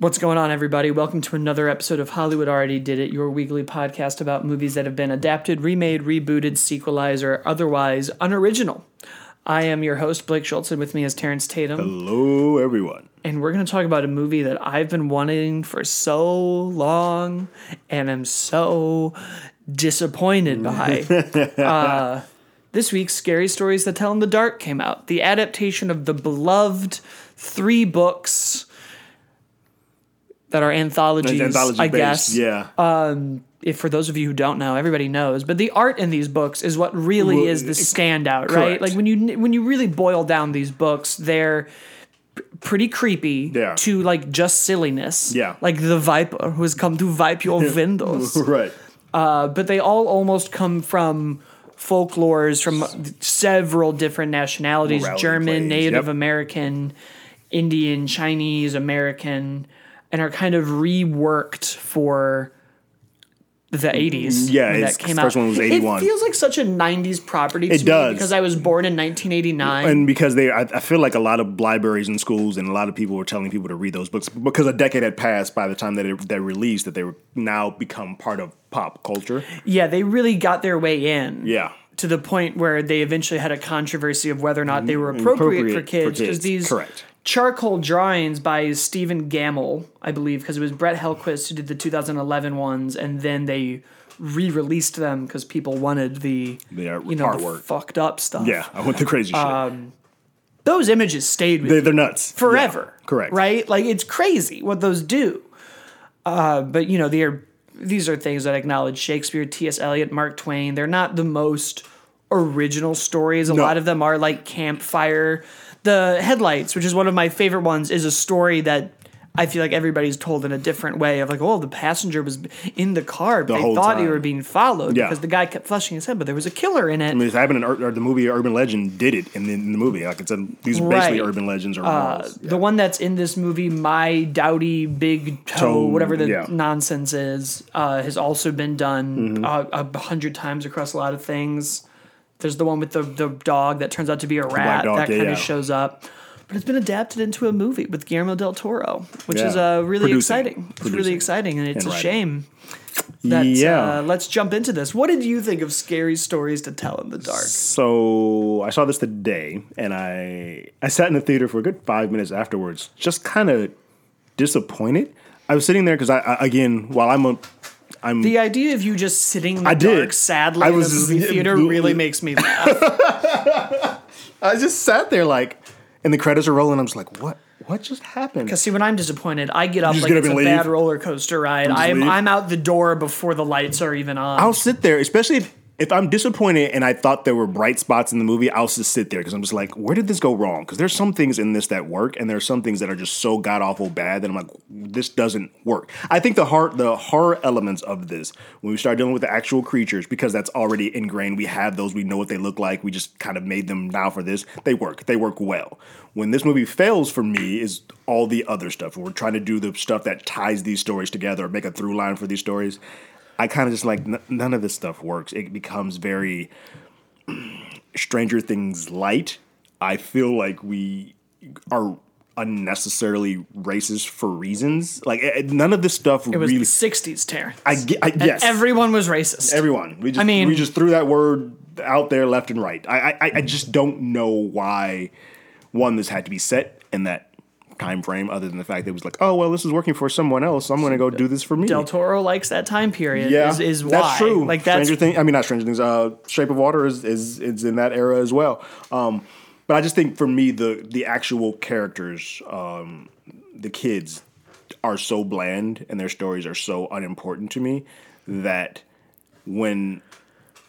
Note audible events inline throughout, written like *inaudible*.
What's going on, everybody? Welcome to another episode of Hollywood Already Did It, your weekly podcast about movies that have been adapted, remade, rebooted, sequelized, or otherwise unoriginal. I am your host, Blake Schultz, and with me is Terrence Tatum. Hello, everyone. And we're going to talk about a movie that I've been wanting for so long and I'm so disappointed by. *laughs* uh, this week's Scary Stories That Tell in the Dark came out. The adaptation of the beloved three books that are anthologies, Anthology I based, guess. Yeah. If for those of you who don't know, everybody knows, but the art in these books is what really Well, is the standout, right? Like when you when you really boil down these books, they're pretty creepy are. to like just silliness. Yeah. Like the Viper who has come to wipe your *laughs* windows. *laughs* right. Uh, but they all almost come from folklores from several different nationalities Morality German, plays, Native yep. American, Indian, Chinese, American, and are kind of reworked for the mm, 80s. Yeah, when that came the first out. one was It 81. feels like such a 90s property to It me does. because I was born in 1989. And because they, I, I feel like a lot of libraries and schools and a lot of people were telling people to read those books because a decade had passed by the time that it, they released that they were now become part of pop culture. yeah, they really got their way in. Yeah. to the point where they eventually had a controversy of whether or not they were appropriate, Appropriate for for kids because these correct. Charcoal drawings by Stephen Gammell, I believe, because it was Brett Helquist who did the 2011 ones, and then they re-released them because people wanted the The art- you know the fucked up stuff. Yeah. I went the crazy Uh, shit. those images stayed with they, They're nuts. forever. Yeah, correct. Right? Like it's crazy what those do. Uh, but you know, they're these are things that acknowledge Shakespeare, T.S. Eliot, Mark Twain. They're not the most original stories. A No. lot of them are like campfire. The headlights, which is one of my favorite ones, is a story that I feel like everybody's told in a different way of like, oh, the passenger was in the car. but they thought they time. were being followed Yeah. because the guy kept flushing his head, but there was a killer in it. I mean, it's happened in Ur- or the movie Urban Legend did it in the, in the movie. Like it's a, these are basically Right. Uh, urban legends or morals. The one that's in this movie, My Dowdy Big Toe, Toe, whatever the yeah. nonsense is, uh, has also been done Mm-hmm. uh, a hundred times across a lot of things. There's the one with the, the dog that turns out to be a rat dog, that yeah, kind yeah. of shows up. But it's been adapted into a movie with Guillermo del Toro, which Yeah. is uh, really Producing. exciting. It's really exciting, and it's And a writing. shame. That, yeah. uh, let's jump into this. What did you think of Scary Stories to Tell in the Dark? So I saw this today, and I I sat in the theater for a good five minutes afterwards, just kind of disappointed. I was sitting there because I, I again, while I'm a, I'm The idea of you just sitting in the I did. dark sadly I in was a movie just- theater really makes me laugh. *laughs* I just sat there like, and the credits are rolling. I'm just like, what what just happened? Because see, when I'm disappointed, I get up just like get up it's a and bad roller coaster ride. I'm leave? I'm out the door before the lights are even on. I'll sit there, especially if, if I'm disappointed and I thought there were bright spots in the movie. I'll just sit there because I'm just like, where did this go wrong? Because there's some things in this that work, and there's some things that are just so god awful bad that I'm like, this doesn't work. I think the heart, the horror elements of this, when we start dealing with the actual creatures, because that's already ingrained. We have those. We know what they look like. We just kind of made them now for this. They work. They work well. When this movie fails for me is all the other stuff. We're trying to do the stuff that ties these stories together, make a through line for these stories. I kind of just like n- none of this stuff works. It becomes very *clears throat* Stranger Things light. I feel like we are unnecessarily racist for reasons. Like eh, eh, none of this stuff it was really. the '60s, Terrence. I, I yes, Everyone was racist. everyone. We just I mean- we just threw that word out there left and right. I I, I just don't know why one this had to be set in that time frame other than the fact that it was like oh well this is working for someone else i'm going to go do this for me Del Toro likes that time period. yeah, is, is why. that's true. Like that's Stranger Things. I mean, not Stranger Things. Uh, Shape of Water is is is in that era as well. Um, but I just think for me, the the actual characters, um, the kids, are so bland and their stories are so unimportant to me that when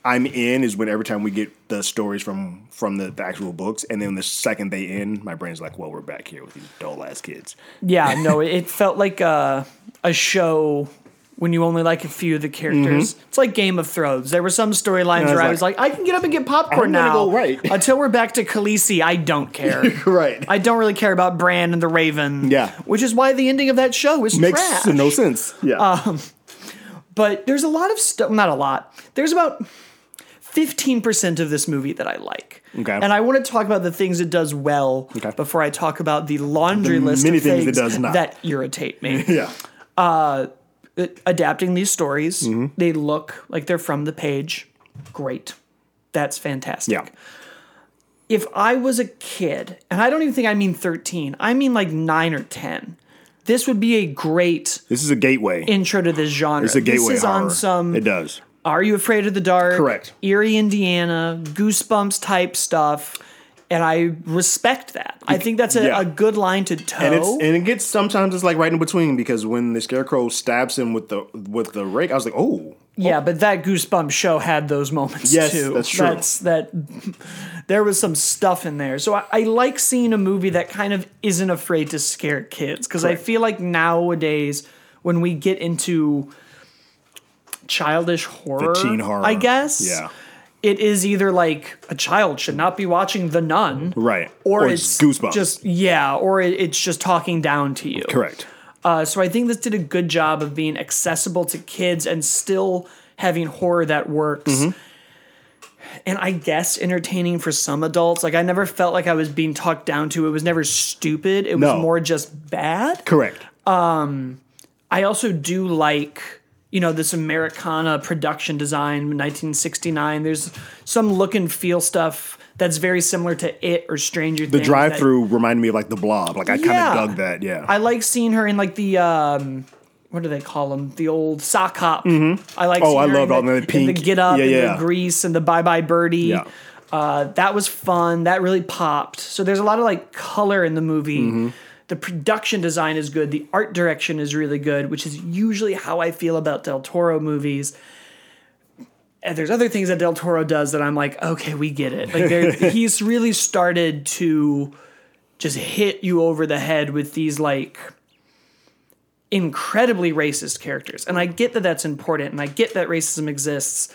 I'm in is when every time we get the stories from from the, the actual books, and then the second they end, my brain's like, well, we're back here with these dull ass kids. yeah. *laughs* No, it, felt like a a show. When you only like a few of the characters, it's like Game of Thrones. There were some storylines Mm-hmm. I where I like, was like, I can get up and get popcorn now. go right. *laughs* Until we're back to Khaleesi, I don't care. *laughs* Right. I don't really care about Bran and the Raven. Yeah. Which is why the ending of that show is Makes trash. no sense. Yeah. But there's a lot of stuff, not a lot. There's about 15% of this movie that I like. Okay. And I want to talk about the things it does well Okay. before I talk about the laundry The list many of things it does not. that irritate me. *laughs* Yeah. Uh, adapting these stories, Mm-hmm. they look like they're from the page. Great. That's fantastic. Yeah. If I was a kid, and I don't even think I mean 13, I mean like 9 or 10, this would be a great This is a gateway. intro to this genre. it's a gateway this is horror. on some It does. Are You Afraid of the Dark? Correct. Erie, Indiana, Goosebumps type stuff. And I respect that. I think that's a, Yeah. a good line to toe. And and it gets sometimes it's like right in between because when the scarecrow stabs him with the with the rake, I was like, oh, yeah, but that Goosebumps show had those moments Yes, too. that's true. That's that. *laughs* There was some stuff in there, so I, I like seeing a movie that kind of isn't afraid to scare kids because I feel like nowadays when we get into childish horror, teen horror. I guess, Yeah. it is either like a child should not be watching The Nun, Right. Or, Or it's it's Goosebumps. Just yeah, or it, it's just talking down to you. correct. Uh, so I think this did a good job of being accessible to kids and still having horror that works. Mm-hmm. And I guess entertaining for some adults. Like I never felt like I was being talked down to. It was never stupid. It was No. more just bad. Correct. I also do like, you know, this Americana production design, 1969. There's some look and feel stuff that's very similar to It or Stranger The Things. The drive that- through reminded me of like the blob. Like I kind of dug that. Yeah. I like seeing her in like the um, what do they call them? The old sock hop. I like. Oh, seeing I her loved all the, the in pink- the get up, yeah, and yeah. the grease, and the bye bye birdie. Yeah. Uh, that was fun. That really popped. So there's a lot of like color in the movie. Mm-hmm. The production design is good. The art direction is really good, which is usually how I feel about Del Toro movies. And there's other things that Del Toro does that I'm like, okay, we get it. Like *laughs* he's really started to just hit you over the head with these like incredibly racist characters. And I get that that's important and I get that racism exists.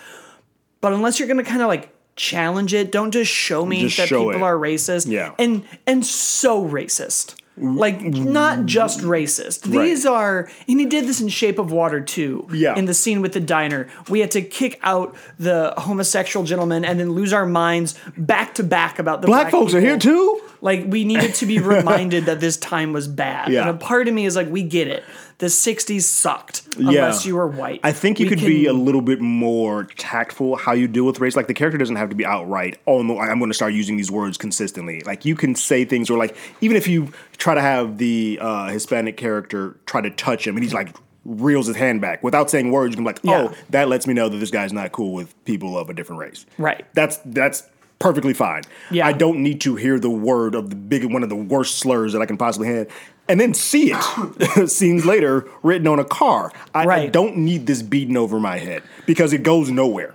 But unless you're going to kind of like challenge it, don't just show me Just that show people it. are racist. Yeah. And and so racist. Like not just racist. These are and he did this in Shape of Water too. Yeah. In the scene with the diner. We had to kick out the homosexual gentleman and then lose our minds back to back about the Black folks are here too. Like we needed to be *laughs* reminded that this time was bad. Yeah. And a part of me is like, we get it. The '60s sucked unless you were white. I think you We could can- be a little bit more tactful how you deal with race. Like the character doesn't have to be outright. Oh no, I'm going to start using these words consistently. Like you can say things, or like even if you try to have the uh, Hispanic character try to touch him, and he's like reels his hand back without saying words, you can be like, Yeah. oh, that lets me know that this guy's not cool with people of a different race. Right. That's that's perfectly fine. Yeah. I don't need to hear the word of the big one of the worst slurs that I can possibly have. And then see it *laughs* scenes later written on a car. I, I don't need this beaten over my head because it goes nowhere.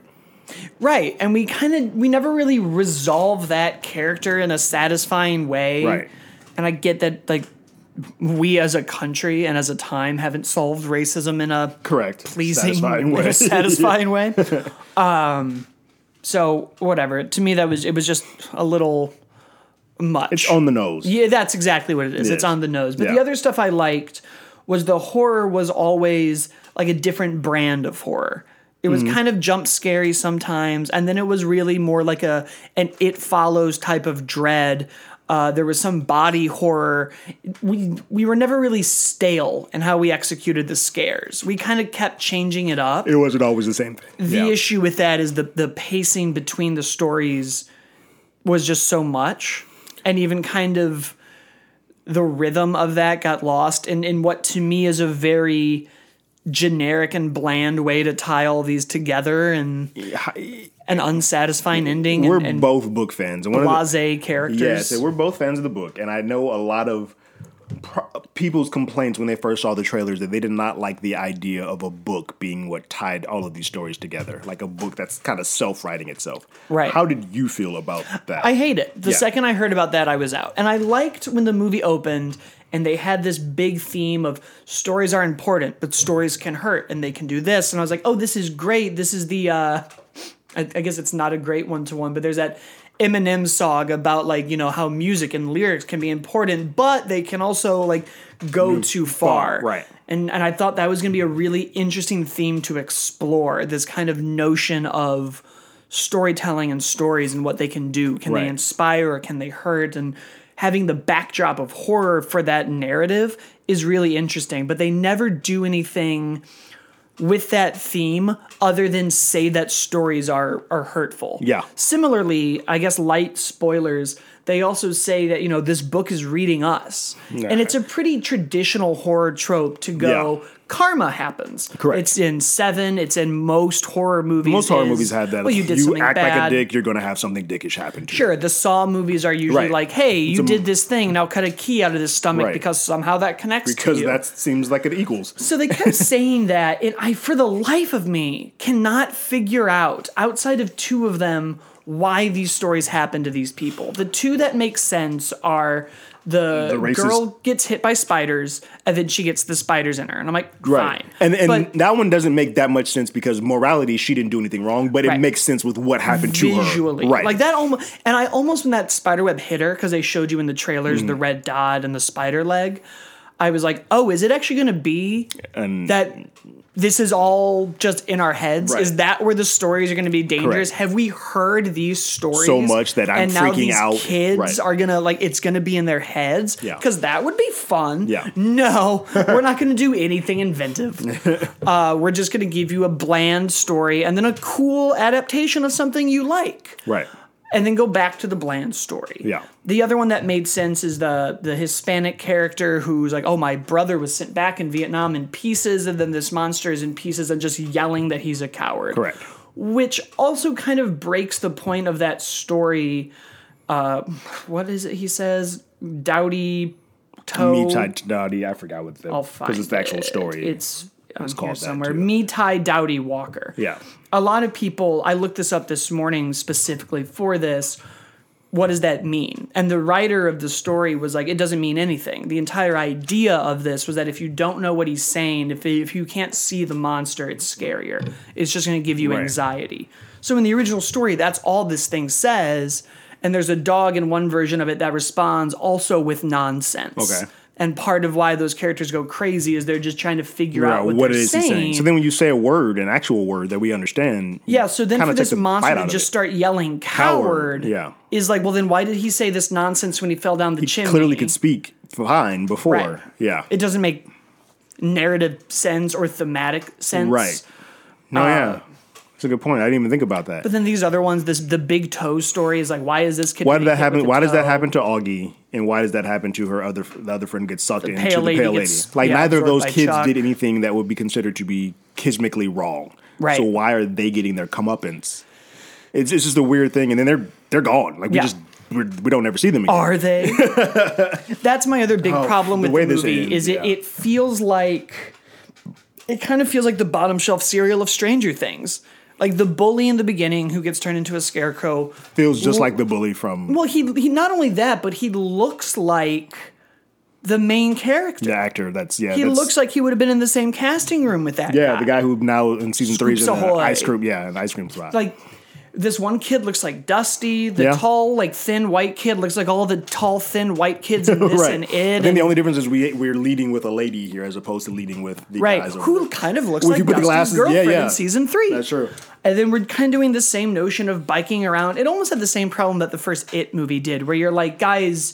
right, and we kind of we never really resolve that character in a satisfying way. Right. And I get that like we as a country and as a time haven't solved racism in a Correct. pleasing Satisfying *laughs* in way. a satisfying *laughs* way. Um, so whatever. To me, that was it was just a little much. It's on the nose. Yeah, that's exactly what it is. It it's is. on the nose. But the other stuff I liked was the horror was always like a different brand of horror. It was mm-hmm. kind of jump scary sometimes, and then it was really more like a an it follows type of dread. Uh, there was some body horror. We we were never really stale in how we executed the scares. We kind of kept changing it up. It wasn't always the same thing. The Yeah. issue with that is the the pacing between the stories was just so much, and even kind of the rhythm of that got lost in in what to me is a very generic and bland way to tie all these together and an unsatisfying ending We're and, and both book fans. And of the- blase characters. Yeah, so we're both fans of the book, and I know a lot of pro- people's complaints when they first saw the trailers that they did not like the idea of a book being what tied all of these stories together, like a book that's kind of self-writing itself. Right. How did you feel about that? I hate it. The Yeah. second I heard about that, I was out. And I liked when the movie opened and they had this big theme of stories are important, but stories can hurt and they can do this. And I was like, oh, this is great. This is the, uh, I, I guess it's not a great one to one, but there's that Eminem song about like, you know, how music and lyrics can be important, but they can also like go too far. far, right. And, and I thought that was going to be a really interesting theme to explore this kind of notion of storytelling and stories and what they can do. Can Right. they inspire or can they hurt? And having the backdrop of horror for that narrative is really interesting. But they never do anything with that theme other than say that stories are are hurtful. Yeah. Similarly, I guess light spoilers, they also say that, you know, this book is reading us. And it's a pretty traditional horror trope to go Yeah. Karma happens. Correct. It's in Seven, it's in most horror movies. Most horror is, movies have that. Well, you did something act like a dick, you're going to have something dickish happen to you. Sure, the Saw movies are usually Right. like, "Hey, you a- did this thing. Now cut a key out of his stomach Right. because somehow that connects Because to you." that seems like it equals. So they kept *laughs* saying that, and I, for the life of me, cannot figure out outside of two of them why these stories happen to these people. The two that make sense are the, The girl gets hit by spiders, and then she gets the spiders in her, and I'm like, Right. fine. And and but that one doesn't make that much sense because morality, she didn't do anything wrong, but it Right. makes sense with what happened to her. visually, Right. like that almost, and I almost when that spider web hit her because they showed you in the trailers Mm. the red dot and the spider leg. I was like, oh, is it actually going to be And that this is all just in our heads? Right. Is that where the stories are going to be dangerous? Correct. Have we heard these stories So much that I'm and now freaking these out. Kids Right. are gonna like it's gonna be in their heads. Yeah. because that would be fun. Yeah. no, *laughs* we're not gonna do anything inventive. *laughs* uh, we're just gonna give you a bland story and then a cool adaptation of something you like right. And then go back to the bland story. Yeah. The other one that made sense is the the Hispanic character who's like, "Oh, my brother was sent back in Vietnam in pieces, and then this monster is in pieces," and just yelling that he's a coward. Correct. Which also kind of breaks the point of that story. Uh, what is it? He says, "Dowdy toe." Me tight Dottie, I forgot what the because it's the actual it. story. It's, It's called somewhere. Me tie Dowdy Walker yeah. A lot of people i looked this up this morning specifically for this what does that mean? And the writer of the story was like it doesn't mean anything. The entire idea of this was that if you don't know what he's saying if, if you can't see the monster it's scarier. It's just going to give you Right. anxiety. So in the original story that's all this thing says and there's a dog in one version of it that responds also with nonsense. Okay. And part of why those characters go crazy is they're just trying to figure Right, out what, what it is he saying. saying? So then when you say a word, an actual word that we understand, Yeah, so then for this monster to just it. start yelling coward, Coward, yeah. is like, well, then why did he say this nonsense when he fell down the chimney? clearly could speak fine before. Right. Yeah. It doesn't make narrative sense or thematic sense. Right. No, yeah. Uh, That's a good point. I didn't even think about that. But then these other ones, this the big toe story is like, why is this kid? Why did that happen? with a Why does that happen to Augie? And why does that happen to her other the other friend gets sucked into pale the lady pale lady? gets, Like yeah, neither of those kids Chuck. did anything that would be considered to be kismically wrong. Right. So why are they getting their comeuppance? It's, it's just a weird thing, and then they're they're gone. Like we Yeah. just we're, we don't ever see them again. Are they? *laughs* That's my other big oh, problem Oh, the with way the movie ends, is it, yeah. it feels like it kind of feels like the bottom shelf cereal of Stranger Things. Like the bully in the beginning who gets turned into a scarecrow. Feels just like the bully from Well, he he not only that, but he looks like the main character. the actor. That's yeah. he that's, looks like he would have been in the same casting room with that yeah guy. the guy who now in season three is in Scoops Ahoy. ice cream. Yeah, an ice cream spot. like this one kid looks like Dusty. The Yeah. tall, like thin white kid looks like all the tall, thin white kids in *laughs* this right. and it. and- the only difference is we we're leading with a lady here as opposed to leading with the right, guys. over who there. kind of looks Well, like Dusty's glasses- girlfriend yeah. in season three. That's true. And then we're kind of doing the same notion of biking around. It almost had the same problem that the first It movie did, where you're like, guys,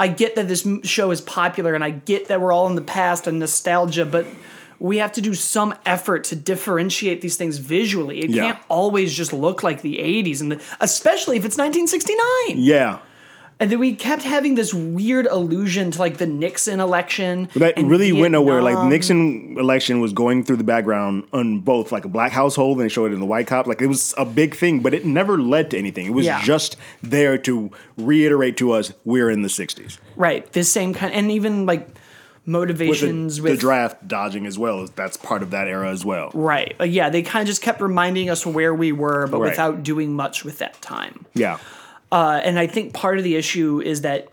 I get that this show is popular and I get that we're all in the past and nostalgia, but we have to do some effort to differentiate these things visually. It Yeah. can't always just look like the 80s, and the, especially if it's 1969. Yeah. And then we kept having this weird allusion to like the Nixon election. But that really went nowhere. Like the Nixon election was going through the background on both like a black household and they showed it in the white cop. Like it was a big thing, but it never led to anything. It was Yeah. just there to reiterate to us we're in the '60s. Right. This same kind, and even like Motivations with the, motivations the draft dodging as well. That's part of that era as well. right. Like, yeah, they kind of just kept reminding us where we were, but Right. without doing much with that time. Yeah. Uh, and I think part of the issue is that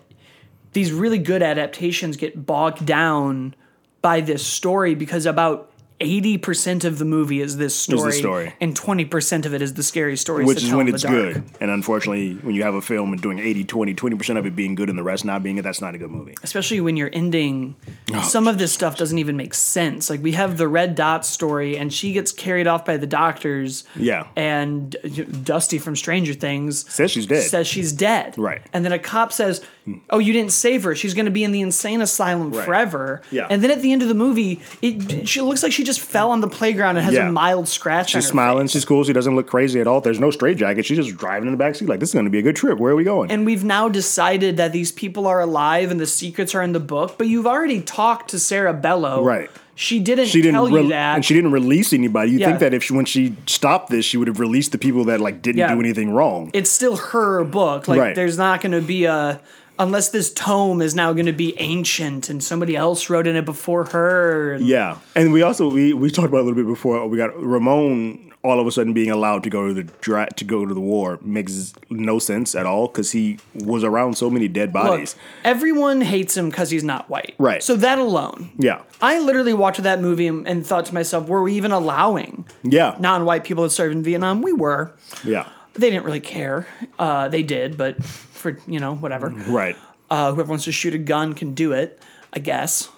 these really good adaptations get bogged down by this story because about 80% of the movie is this story, story. and 20% of it is the scary stories which is when it's good. And unfortunately, when you have a film and doing 80, 20, 20% of it being good and the rest not being it, that's not a good movie. especially when you're ending Oh, some of this stuff doesn't even make sense like we have the red dot story and she gets carried off by the doctors Yeah. and dusty from stranger things Says she's dead. says she's dead Right. and then a cop says oh you didn't save her she's going to be in the insane asylum Right. forever Yeah. and then at the end of the movie it she looks like she just fell on the playground and has Yeah. a mild scratch on She's smiling. face. She's cool. She doesn't look crazy at all. There's no straitjacket. She's just driving in the backseat like, this is going to be a good trip. Where are we going? and we've now decided that these people are alive and the secrets are in the book but you've already talked to sarah bello Right. she didn't she didn't tell re- you that and she didn't release anybody. You Yeah. think that if she, when she stopped this, she would have released the people that like didn't Yeah. do anything wrong. it's still her book. Like Right. there's not going to be a unless this tome is now going to be ancient and somebody else wrote in it before her. and- Yeah, and we also we we talked about a little bit before. We got Ramon all of a sudden being allowed to go to the dra- to go to the war makes no sense at all because he was around so many dead Look, bodies. everyone hates him because he's not white. Right. So that alone. yeah, I literally watched that movie and, and thought to myself, were we even allowing yeah, non-white people to serve in Vietnam? We were. yeah, They didn't really care. Uh, they did, but for you know whatever. right. Uh, whoever wants to shoot a gun can do it. I guess.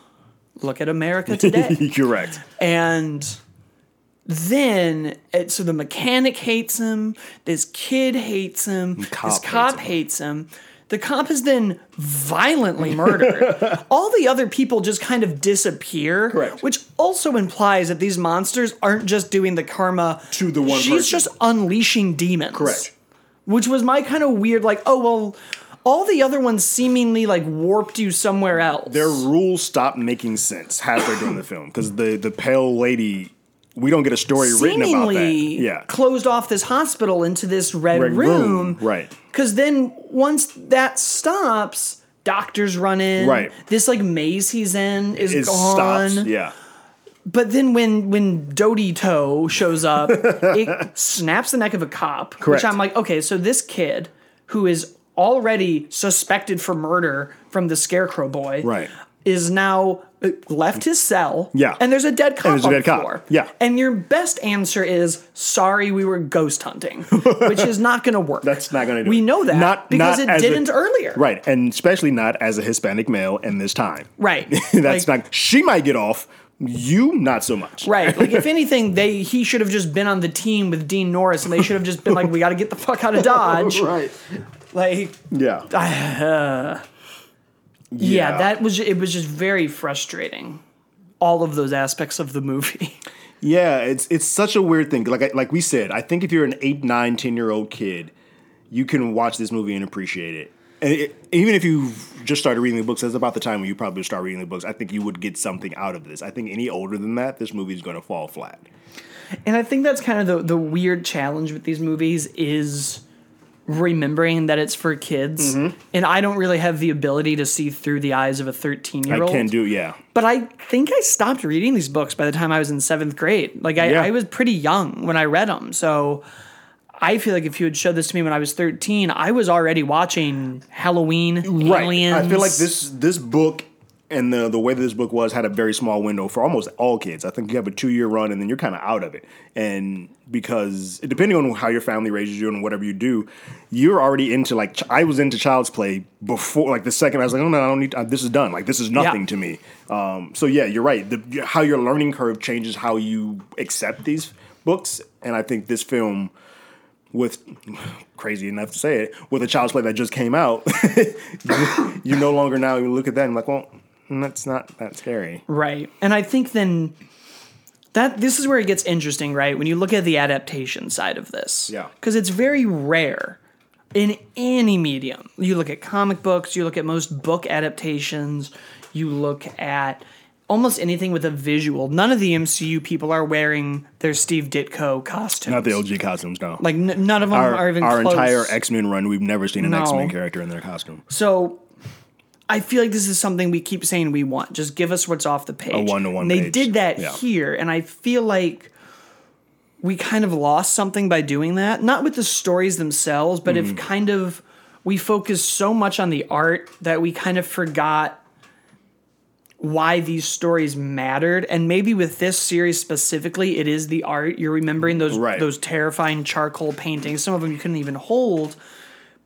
Look at America today. *laughs* Correct. And then, it, so the mechanic hates him. This kid hates him. cop this cop hates hates him. The cop is then violently murdered. *laughs* All the other people just kind of disappear. Correct. Which also implies that these monsters aren't just doing the karma To the one She's person. just unleashing demons. Correct. Which was my kind of weird, like, oh well, all the other ones seemingly like warped you somewhere else. Their rules stopped making sense halfway during the film because the the pale lady. We don't get a story written about that. seemingly Yeah, closed off this hospital into this red, Red room. right? Because then once that stops, doctors run in. Right. This like maze he's in is It gone. stops. Yeah, But then when when Dodie Toe shows up, *laughs* it snaps the neck of a cop. Correct. Which I'm like, okay, so this kid who is already suspected for murder from the Scarecrow boy, Right. Is now uh, left his cell. Yeah. and there's a dead cop there's a on dead the cop. floor. Yeah. and your best answer is sorry, we were ghost hunting, *laughs* which is not going to work. That's not gonna do We it. know that Not- because not it didn't earlier. right, and especially not as a Hispanic male in this time. *laughs* right. *laughs* That's Like- not. She might get off. You not so much. Right. Like if anything, they he should have just been on the team with Dean Norris, and they should have just been like, "We got to get the fuck out of Dodge." Right. Like, Yeah. *sighs* yeah. that was it. Was just very frustrating. All of those aspects of the movie. *laughs* Yeah, it's it's such a weird thing. Like like we said, I think if you're an eight, nine, ten year old kid, you can watch this movie and appreciate it. And it, even if you just started reading the books, that's about the time when you probably start reading the books. I think you would get something out of this. I think any older than that, this movie is going to fall flat. And I think that's kind of the the weird challenge with these movies is remembering that it's for kids. Mm-hmm. And I don't really have the ability to see through the eyes of a 13 year old I can do, yeah, But I think I stopped reading these books by the time I was in seventh grade. Like I, Yeah. I was pretty young when I read them. So I feel like if you had showed this to me when I was 13, I was already watching Halloween, Aliens. I feel like this this book and the the way that this book was had a very small window for almost all kids. I think you have a two year run and then you're kind of out of it. And because depending on how your family raises you and whatever you do, you're already into like ch- I was into Child's Play before like the second I was like, oh no, I don't need uh, this is done. Like this is nothing Yeah. to me. Um, so yeah, you're right. The, how your learning curve changes how you accept these books, and I think this film with *sighs* crazy enough to say it with a child's play that just came out you, *laughs* you no longer now you look at that and like well that's not that scary Right. And I think then that this is where it gets interesting, right? When you look at the adaptation side of this. Yeah. Because it's very rare in any medium. You look at comic books, you look at most book adaptations, you look at almost anything with a visual. None of the MCU people are wearing their Steve Ditko costumes. not the OG costumes no Like n- none of them our, are even our close. entire X-Men run we've never seen an No. X-Men character in their costume So I feel like this is something we keep saying we want. Just give us what's off the page. A one-to-one they page. did that Yeah. here, and I feel like we kind of lost something by doing that. Not with the stories themselves, but Mm-hmm. if kind of we focused so much on the art that we kind of forgot why these stories mattered and maybe with this series specifically it is the art you're remembering those Right. those terrifying charcoal paintings some of them you couldn't even hold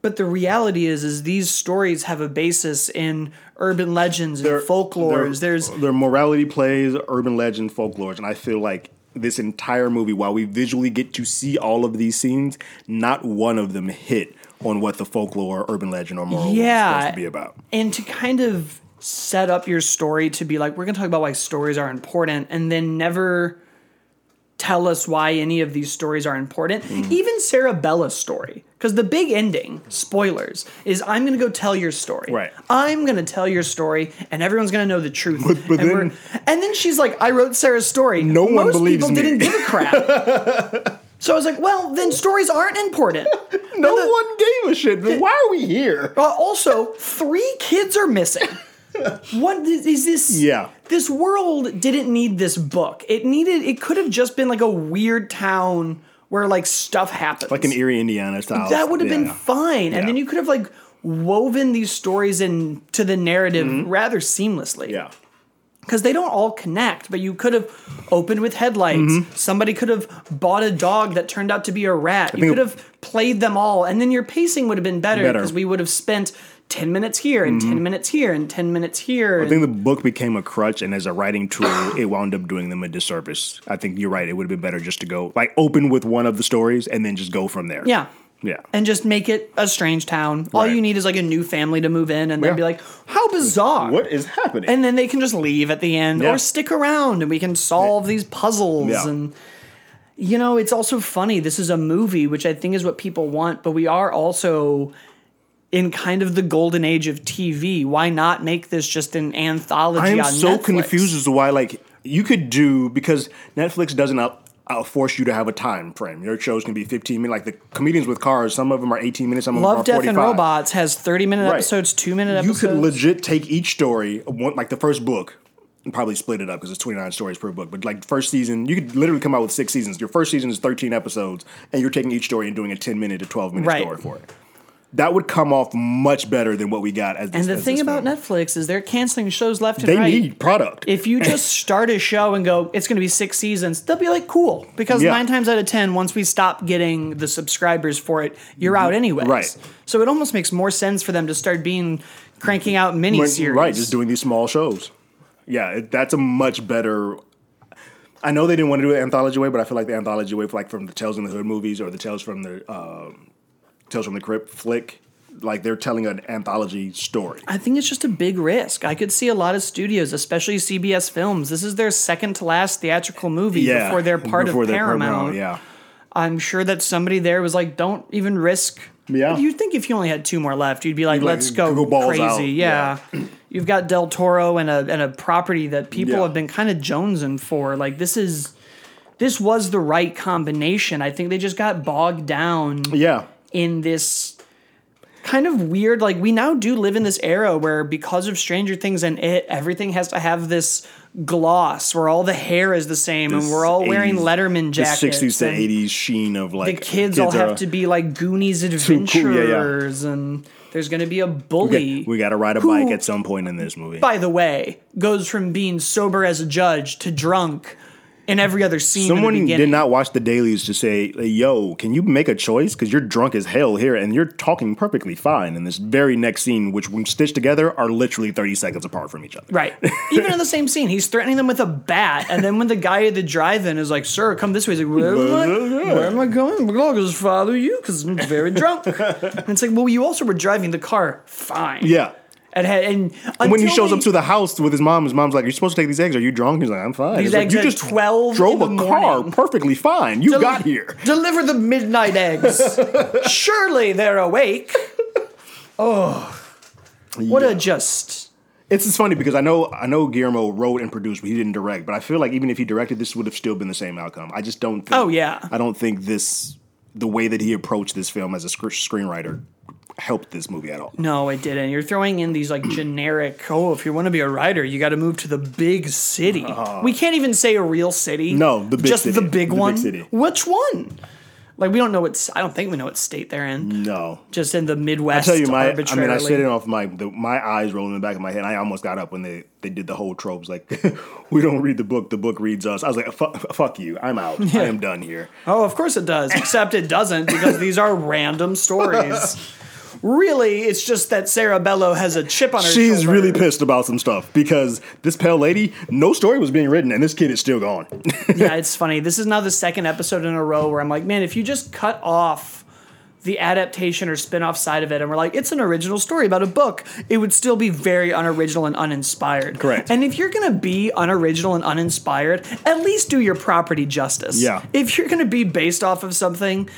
but the reality is is these stories have a basis in urban legends and folklores They're- there's they're morality plays, urban legend, folklore, and I feel like this entire movie, while we visually get to see all of these scenes, not one of them hit on what the folklore, urban legend, or moral Yeah. was supposed to be about. and to kind of set up your story to be like we're going to talk about why stories are important and then never tell us why any of these stories are important Mm-hmm. even sarah bella's story because the big ending spoilers is i'm going to go tell your story Right. i'm going to tell your story and everyone's going to know the truth But- but and, then- and then she's like i wrote sarah's story No one most believes people me. didn't give a crap *laughs* so i was like well then stories aren't important *laughs* No the- one gave a shit. But why are we here? uh, also, three kids are missing. What is, is this? Yeah. This world didn't need this book. It needed. It could have just been like a weird town where like stuff happens. Like an Erie, Indiana style. that would have been yeah. fine, and then you could have like woven these stories into the narrative rather seamlessly. Mm-hmm. Yeah. Because they don't all connect, but you could have opened with headlights. Mm-hmm. Somebody could have bought a dog that turned out to be a rat. You could have played them all, and then your pacing would have been better. Mm-hmm. because we would have spent 10 minutes here and 10 mm-hmm. minutes here and 10 minutes here. I think the book became a crutch, and as a writing tool, it wound up doing them a disservice. I think you're right. It would have been better just to go like open with one of the stories and then just go from there. yeah. yeah. And just make it a strange town. All Right. you need is like a new family to move in and then Yeah. be like, how bizarre. What is happening? and then they can just leave at the end Yeah. or stick around and we can solve these puzzles Yeah. and you know it's also funny this is a movie which i think is what people want but we are also in kind of the golden age of tv why not make this just an anthology I am on so Netflix? confused as to why like you could do because Netflix doesn't out, out force you to have a time frame. Your shows can be 15 minutes. Like the comedians with cars, some of them are 18 minutes, some of them love are death 45. and robots has 30 minute Right. episodes 2 minute episodes. You could legit take each story, one, like the first book, and probably split it up because it's 29 stories per book. But like first season, you could literally come out with six seasons. Your first season is 13 episodes, and you're taking each story and doing a 10 minute to 12 minute Right. story for it. That would come off much better than what we got as this, and the as thing about film. netflix is they're canceling shows left and they right need product. if you just *laughs* start a show and go, it's going to be six seasons, they'll be like, cool. Because Yeah. nine times out of 10, once we stop getting the subscribers for it, you're out anyways. Right. So it almost makes more sense for them to start being cranking out mini series. Right, just doing these small shows. Yeah, it, that's a much better. I know they didn't want to do it anthology way, but I feel like the anthology way, like from the Tales in the Hood movies or the Tales from the um, Tales from the Crypt flick, like they're telling an anthology story. I think it's just a big risk. I could see a lot of studios, especially CBS Films. This is their second to last theatrical movie Yeah, before they're part before of they're Paramount. Yeah, I'm sure that somebody there was like, don't even risk. Yeah. You'd think if you only had two more left, you'd be like, You'd let's go, go crazy. out. Yeah. *clears throat* You've got Del Toro and a and a property that people Yeah. have been kind of jonesing for. Like this is this was the right combination. I think they just got bogged down yeah. In this kind of weird like we now do live in this era where because of stranger things and it everything has to have this gloss where all the hair is the same and we're all wearing letterman jackets the 60s to 80s sheen of like the kids, all have to be like goonies cool, yeah, adventurers yeah. and there's going to be a bully We got to ride a who- bike at some point in this movie. by the way goes from being sober as a judge to drunk in every other scene Someone did not watch the dailies to say, "Yo, can you make a choice? Because you're drunk as hell here, and you're talking perfectly fine." In this very next scene, which when stitched together are literally thirty seconds apart from each other. Right. *laughs* Even in the same scene, he's threatening them with a bat, and then when the guy at the drive-in is like, "Sir, come this way," he's like, "Where am I? Where am I going? To just follow you because I'm very drunk." *laughs* and it's like, "Well, you also were driving the car fine." Yeah. And had, and And when he shows they- up to the house with his mom, his mom's like, "You're supposed to take these eggs. Are you drunk?" He's like, "I'm fine." These It's like, you just 12 drove a the car perfectly fine. You Del- got here. Deliver the midnight eggs. *laughs* Surely they're awake. Oh, what a just. It's just funny because I know I know Guillermo wrote and produced, but he didn't direct. But I feel like even if he directed, this would have still been the same outcome. I just don't. think Oh, yeah. I don't think this the way that he approached this film as a sc- screenwriter helped this movie at all. No, it didn't. You're throwing in these like *clears throat* generic. Oh, if you want to be a writer, you got to move to the big city. Uh-huh. we can't even say a real city. No, the big just city. the big The big one. city. Which one? Like we don't know what I don't think we know what state they're in. No. Just in the Midwest. I tell you, my I mean. I said it off my the, my eyes rolling in the back of my head. I almost got up when they, they did the whole tropes like *laughs* we don't read the book, the book reads us. I was like, fuck, fuck you, I'm out. *laughs* I am done here. Oh, of course it does. Except it doesn't because these are random stories. *laughs* Really, it's just that Sarah Bello has a chip on her She's shoulder. really pissed about some stuff because this pale lady, no story was being written, and this kid is still gone. *laughs* yeah, it's funny. This is now the second episode in a row where I'm like, man, if you just cut off the adaptation or spin-off side of it and we're like, it's an original story about a book, it would still be very unoriginal and uninspired. Correct. And if you're gonna be unoriginal and uninspired, at least do your property justice. Yeah. If you're gonna be based off of something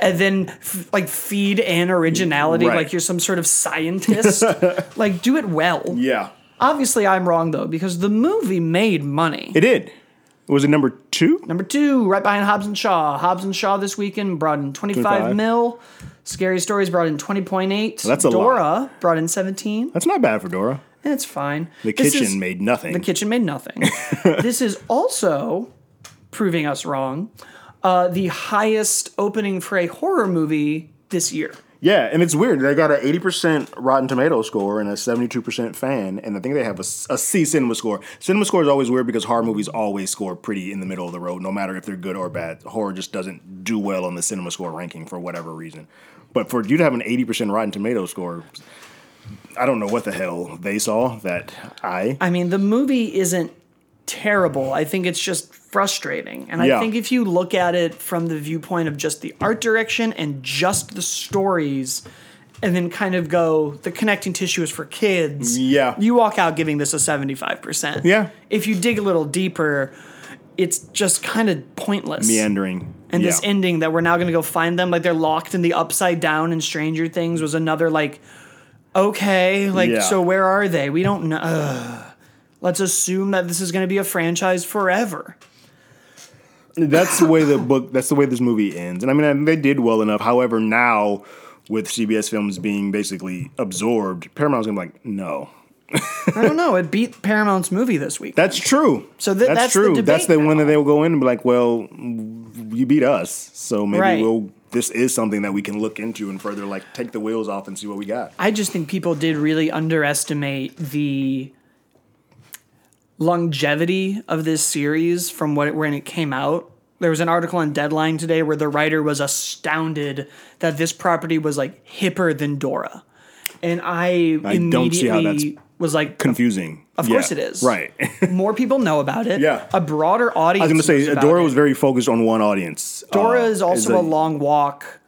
and then f- like feed in originality Right. like you're some sort of scientist, *laughs* like do it well. yeah, Obviously I'm wrong though, because the movie made money. it did. Was it number two? Number two, right behind Hobbs and Shaw. Hobbs and Shaw this weekend brought in 25, 25. mil. Scary Stories brought in 20.8. That's a lot. Dora brought in 17. That's not bad for Dora. It's fine. The This kitchen is- made nothing. The kitchen made nothing. *laughs* this is also proving us wrong. Uh, the highest opening for a horror movie this year. Yeah, and it's weird. They got an 80% Rotten Tomato score and a 72% fan, and I think they have a, a C cinema score. Cinema score is always weird because horror movies always score pretty in the middle of the road, no matter if they're good or bad. Horror just doesn't do well on the cinema score ranking for whatever reason. But for you to have an 80% Rotten Tomato score, I don't know what the hell they saw that I. I mean, the movie isn't terrible. I think it's just frustrating. And I think if you look at it from the viewpoint of just the art direction and just the stories, and then kind of go, the connecting tissue is for kids. Yeah. You walk out giving this a 75%. Yeah. If you dig a little deeper, it's just kind of pointless. Meandering. And yeah. this ending that we're now going to go find them, like they're locked in the upside down in Stranger Things, was another like, okay, like Yeah. so where are they? We don't know. Ugh. Let's assume that this is going to be a franchise forever. That's the way the book. That's the way this movie ends. And I mean, they did well enough. However, now with CBS Films being basically absorbed, Paramount's gonna be like, no. I don't know. It beat Paramount's movie this week. That's true. So th- that's, that's the true. debate that's the one that they will go in and be like, well, you beat us, so maybe Right. we'll. This is something that we can look into and further, like take the wheels off and see what we got. I just think people did really underestimate the longevity of this series from what it, when it came out. There was an article on Deadline today where the writer was astounded that this property was like hipper than Dora, and I, I don't see how immediately was like, Confusing. Of course it is. Right. *laughs* more people know about it. Yeah. a broader audience. I was gonna say about Dora was very focused on one audience. Dora Uh, is also a- a long walk.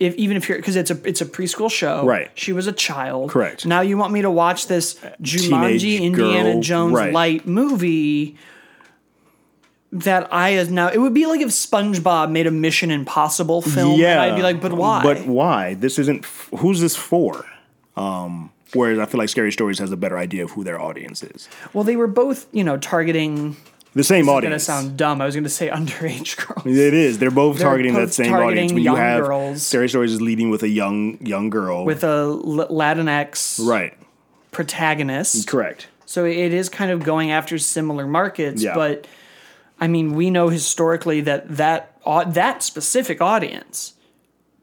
If even if you're because it's a it's a preschool show, Right. She was a child, Correct. Now you want me to watch this Jumanji teenage Indiana girl, Jones right. light movie that I is now it would be like if SpongeBob made a Mission Impossible film. Yeah, and I'd be like, but why? But why? This isn't. Who's this for? Um, whereas I feel like Scary Stories has a better idea of who their audience is. well, they were both you know targeting. The same audience It's gonna sound dumb. I was gonna say *laughs* underage girls. it is. They're both They're targeting that same targeting audience. When young you have girls. Scary Stories is leading with a young young girl. with a Latinx right. protagonist. Correct. So it is kind of going after similar markets, Yeah. but I mean, we know historically that that that specific audience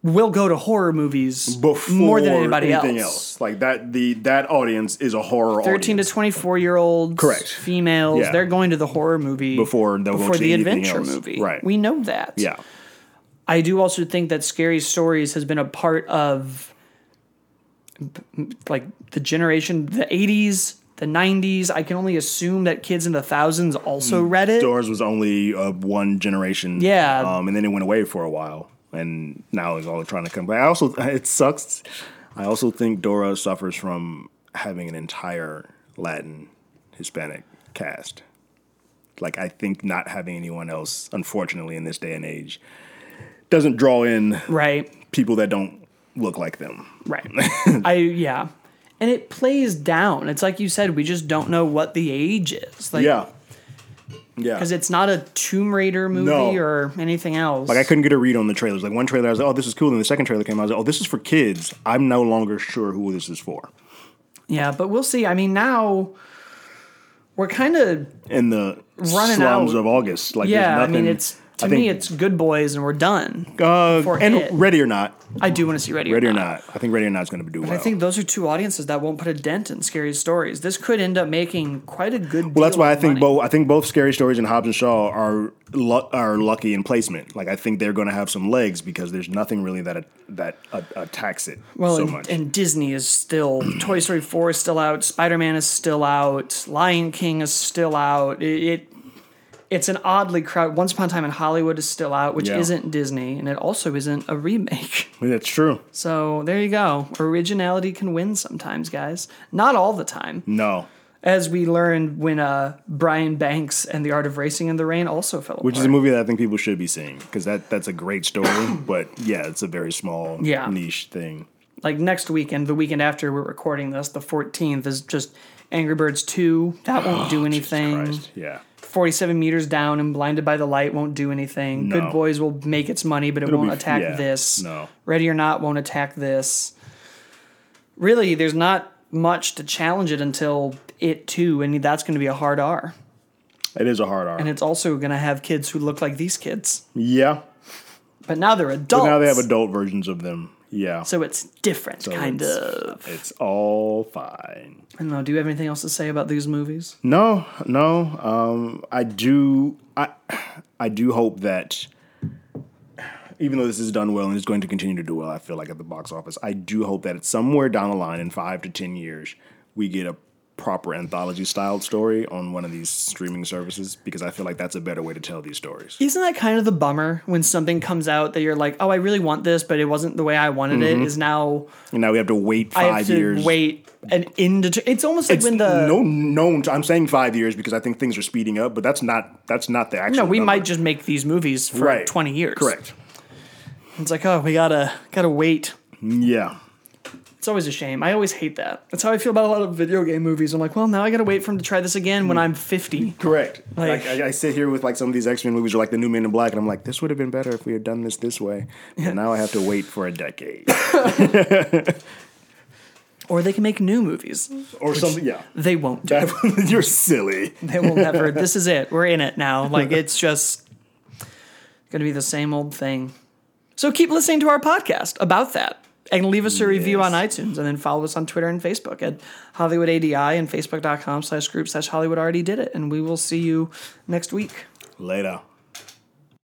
will go to horror movies Before more than anybody anything else. Like that. The that audience is a horror. 13 audience. to 24 year olds, Correct. females, Yeah. they're going to the horror movie Before they'll before the adventure else. movie. Right. We know that. Yeah. I do also think that Scary Stories has been a part of like the generation, the 80s, the 90s. I can only assume that kids in the thousands also read it. Doors was only uh, one generation. Yeah. Um, and then it went away for a while, and now it's all trying to come back. I also it sucks. I also think Dora suffers from having an entire Latin Hispanic cast. Like I think not having anyone else, unfortunately, in this day and age, doesn't draw in Right. people that don't look like them. Right. *laughs* I yeah. And it plays down. It's like you said, we just don't know what the age is. Like yeah. Yeah. because it's not a Tomb Raider movie No. or anything else. Like I couldn't get a read on the trailers. Like one trailer, I was like, "Oh, this is cool." And the second trailer came out, I was like, "Oh, this is for kids." I'm no longer sure who this is for. yeah, but we'll see. I mean, now we're kind of In the Running slums out. of August, like yeah. there's I nothing. mean, it's To me, it's Good Boys, and we're done. Uh, For and it. Ready or Not. I do want to see Ready, Ready or Not. I think Ready or Not is going to do well. I think those are two audiences that won't put a dent in Scary Stories. This could end up making quite a good. well, that's why I think both. I think both Scary Stories and Hobbs and Shaw are lu- are lucky in placement. Like I think they're going to have some legs because there's nothing really that that uh, attacks it Well, so and, much. and Disney is still Toy Story Four is still out. Spider Man is still out. Lion King is still out. It, it it's an oddly crowd. Once Upon a Time in Hollywood is still out, which Yeah. isn't Disney, and it also isn't a remake. *laughs* that's true. So there you go. Originality can win sometimes, guys. Not all the time. No, As we learned when uh, Brian Banks and the Art of Racing in the Rain also fell which is apart. a movie that I think people should be seeing because that that's a great story. *coughs* but yeah, it's a very small Yeah. niche thing. like next weekend, the weekend after we're recording this, the 14th is just Angry Birds 2. That won't do anything. Christ. Yeah. 47 meters down and blinded by the light won't do anything. No. Good Boys will make its money, but it It'll won't be- attack yeah, this. no. Ready or Not won't attack this. Really, there's not much to challenge it until It Two, and that's going to be a hard R. It is a hard R. And it's also going to have kids who look like these kids, yeah. but now they're adults. But now they have adult versions of them. Yeah. so it's different, kind it's- of. It's all fine. I don't know. Do you have anything else to say about these movies? No, no. Um, I do. I I do hope that even though this is done well and is going to continue to do well, I feel like at the box office, I do hope that it's somewhere down the line in five to ten years we get a proper anthology styled story on one of these streaming services because I feel like that's a better way to tell these stories. Isn't that kind of the bummer when something comes out that you're like, oh, I really want this, but it wasn't the way I wanted it? Is now And now we have to wait I Mm-hmm. five have to years. wait an indeter- It's almost like It's when the no known. I'm saying five years because I think things are speeding up, but that's not that's not the actual. no, we number. might just make these movies for Right. 20 years. correct. It's like, oh, we gotta gotta wait. Yeah. It's always a shame. I always hate that. That's how I feel about a lot of video game movies. I'm like, well, now I gotta wait for him to try this again when mm. I'm 50. Correct. Like- Like, I, I sit here with like some of these X Men movies or like the New Men in Black, and I'm like, this would have been better if we had done this this way. And now I have to wait for a decade *laughs* Or they can make new movies. or something. Yeah, They won't do. *laughs* you're silly. They will never. this is it. We're in it now. Like it's *laughs* just to be the same old thing. So keep listening to our podcast about that and leave us a review on iTunes and then follow us on Twitter and Facebook at Hollywood ADI and Facebook.com slash group slash Hollywood already did it. And we will see you next week. Later.